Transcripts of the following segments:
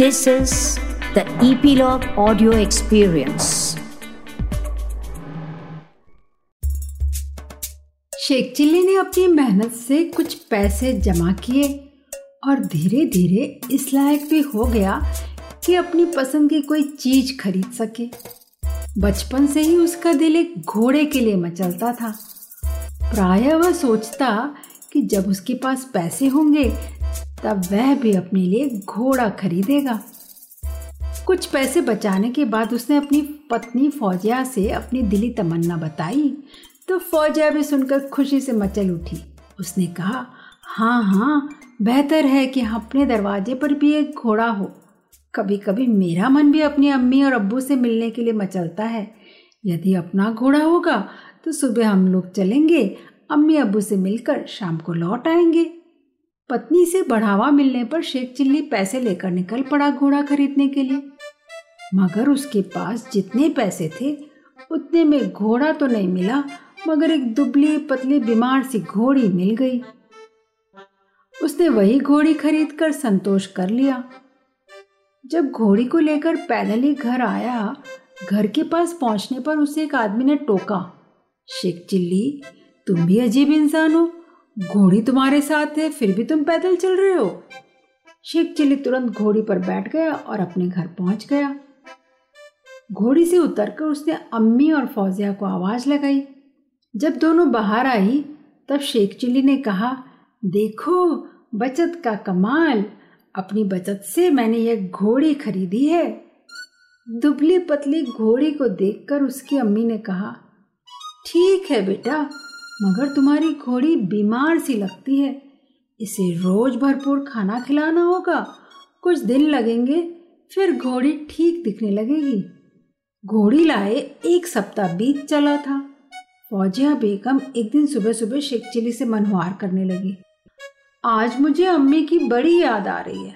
This is the Epilogue Audio Experience. Sheikh Chilli ने अपनी मेहनत से कुछ पैसे जमा किए और धीरे धीरे इस लायक भी हो गया कि अपनी पसंद की कोई चीज़ खरीद सके बचपन से ही उसका दिल एक घोड़े के लिए मचलता था प्राय वह सोचता कि जब उसके पास पैसे होंगे तब वह भी अपने लिए घोड़ा खरीदेगा। कुछ पैसे बचाने के बाद उसने अपनी पत्नी फौजिया से अपनी दिली तमन्ना बताई तो फौजिया भी सुनकर खुशी से मचल उठी। उसने कहा हाँ हाँ बेहतर है कि अपने दरवाजे पर भी एक घोड़ा हो। कभी कभी मेरा मन भी अपनी अम्मी और अब्बू से मिलने के लिए मचलता है। यदि अपना घोड़ा होगा तो सुबह हम लोग चलेंगे अम्मी अब्बू से मिलकर शाम को लौट आएँगे। पत्नी से बढ़ावा मिलने पर शेख चिल्ली पैसे लेकर निकल पड़ा घोड़ा खरीदने के लिए। मगर उसके पास जितने पैसे थे, उतने में घोड़ा तो नहीं मिला, मगर एक दुबली पतली बीमार सी घोड़ी मिल गई। उसने वही घोड़ी खरीद कर संतोष कर लिया। जब घोड़ी को लेकर पैदल ही घर आया, घर के पास पहुँचने पर उसे एक आदमी ने टोका। शेख चिल्ली, तुम भी अजीब इंसान हो। घोड़ी तुम्हारे साथ है, फिर भी तुम पैदल चल रहे हो। शेख चिल्ली तुरंत घोड़ी पर बैठ गया और अपने घर पहुँच गया। घोड़ी से उतरकर उसने अम्मी और फौजिया को आवाज़ लगाई। जब दोनों बाहर आई, तब शेख चिल्ली ने कहा, देखो, बचत का कमाल। अपनी बचत से मैंने यह घोड़ी खरीदी है। दुबली पतली घोड़ी को देखकर उसकी अम्मी ने कहा, ठीक है बेटा मगर तुम्हारी घोड़ी बीमार सी लगती है। इसे रोज भरपूर खाना खिलाना होगा। कुछ दिन लगेंगे, फिर घोड़ी ठीक दिखने लगेगी। घोड़ी लाए एक सप्ताह बीत चला था। फौजिया बेगम एक दिन सुबह सुबह शेख चिली से मनहुआर करने लगी। आज मुझे अम्मी की बड़ी याद आ रही है।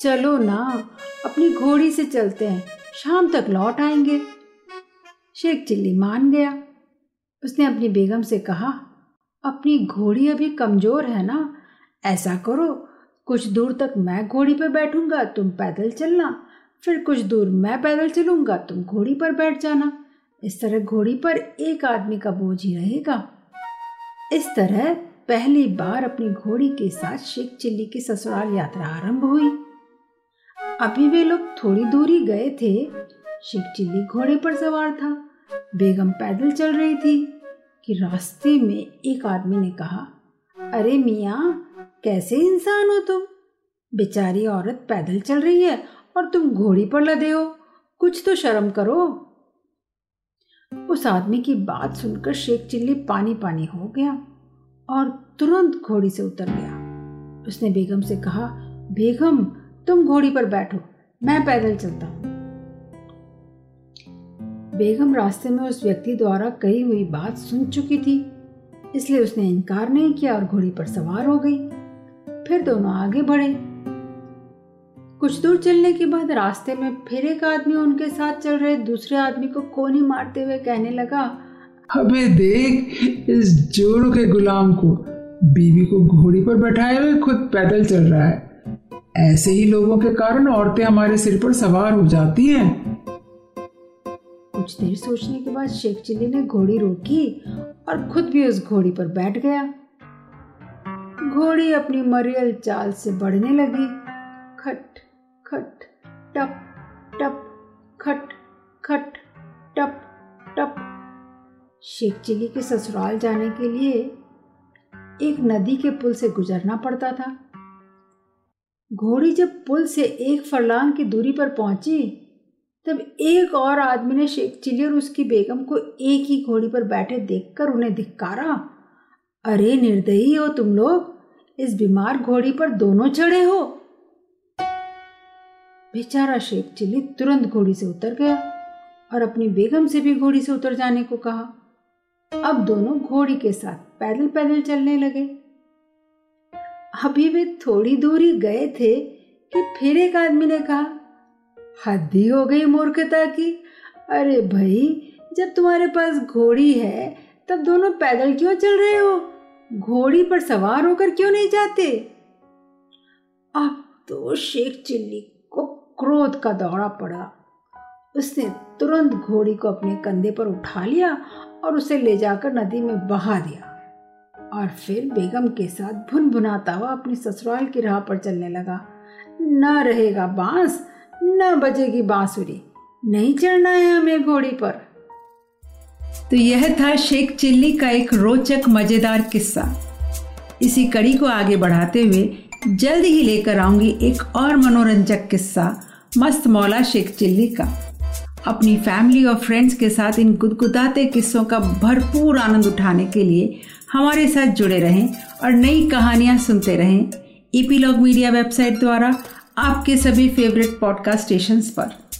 चलो ना, अपनी घोड़ी से चलते हैं। शाम तक लौट आएँगे। शेख चिल्ली मान गया। उसने अपनी बेगम से कहा, अपनी घोड़ी अभी कमज़ोर है ना? ऐसा करो, कुछ दूर तक मैं घोड़ी पर बैठूँगा, तुम पैदल चलना। फिर कुछ दूर मैं पैदल चलूँगा, तुम घोड़ी पर बैठ जाना। इस तरह घोड़ी पर एक आदमी का बोझ ही रहेगा। इस तरह पहली बार अपनी घोड़ी के साथ शेख चिल्ली की ससुराल यात्रा आरंभ हुई। अभी वे लोग थोड़ी दूरी गए थे। शेख चिल्ली घोड़े पर सवार था। बेगम पैदल चल रही थी कि रास्ते में एक आदमी ने कहा, अरे मिया, कैसे इंसान हो तुम? बेचारी औरत पैदल चल रही है और तुम घोड़ी पर लदे हो, कुछ तो शर्म करो। उस आदमी की बात सुनकर शेख चिल्ली पानी पानी हो गया और तुरंत घोड़ी से उतर गया। उसने बेगम से कहा, बेगम, तुम घोड़ी पर बैठो, मैं पैदल चलता हूँ। बेगम रास्ते में उस व्यक्ति द्वारा कही हुई बात सुन चुकी थी। इसलिए उसने इनकार नहीं किया और घोड़ी पर सवार हो गई। फिर दोनों आगे बढ़े। कुछ दूर चलने के बाद रास्ते में फिर एक आदमी उनके साथ चल रहे दूसरे आदमी को कोनी मारते हुए कहने लगा, अबे देख, इस जोड़ों के गुलाम को, बीवी को घोड़ी पर बैठाए हुए खुद पैदल चल रहा है। ऐसे ही लोगों के कारण औरतें हमारे सिर पर सवार हो जाती हैं। कुछ देर सोचने के बाद शेख चिल्ली ने घोड़ी रोकी और खुद भी उस घोड़ी पर बैठ गया। घोड़ी अपनी मरियल चाल से बढ़ने लगी। खट खट, टप टप, खट खट, टप टप। शेख चिल्ली के ससुराल जाने के लिए एक नदी के पुल से गुजरना पड़ता था। घोड़ी जब पुल से एक फरलांग की दूरी पर पहुँची तब एक और आदमी ने शेख चिली और उसकी बेगम को एक ही घोड़ी पर बैठे देखकर उन्हें धिक्कारा। अरे निर्दयी हो तुम लोग, इस बीमार घोड़ी पर दोनों चढ़े हो। बेचारा शेख चिली तुरंत घोड़ी से उतर गया और अपनी बेगम से भी घोड़ी से उतर जाने को कहा। अब दोनों घोड़ी के साथ पैदल पैदल चलने लगे। अभी वे थोड़ी दूरी गए थे कि फिर एक आदमी ने कहा हद्दी हो गई मूर्खता की। अरे भाई, जब तुम्हारे पास घोड़ी है, तब दोनों पैदल क्यों चल रहे हो? घोड़ी पर सवार होकर क्यों नहीं जाते? अब तो शेख चिल्ली को क्रोध का दौरा पड़ा। उसने तुरंत घोड़ी को अपने कंधे पर उठा लिया और उसे ले जाकर नदी में बहा दिया और फिर बेगम के साथ भुन भुनाता हुआ अपनी ससुराल की राह पर चलने लगा। न रहेगा बाँस न बजेगी बांसुरी। नहीं चढ़ना है हमें घोड़ी पर। तो यह था शेख चिल्ली का एक रोचक, मज़ेदार किस्सा। इसी कड़ी को आगे बढ़ाते हुए जल्द ही लेकर आऊँगी एक और मनोरंजक किस्सा, मस्त मौला शेख चिल्ली का। अपनी फैमिली और फ्रेंड्स के साथ इन गुदगुदाते किस्सों का भरपूर आनंद उठाने के लिए हमारे साथ जुड़े रहें और नई कहानियाँ सुनते रहें। ईपीलॉग मीडिया वेबसाइट द्वारा आपके सभी फेवरेट पॉडकास्ट स्टेशंस पर।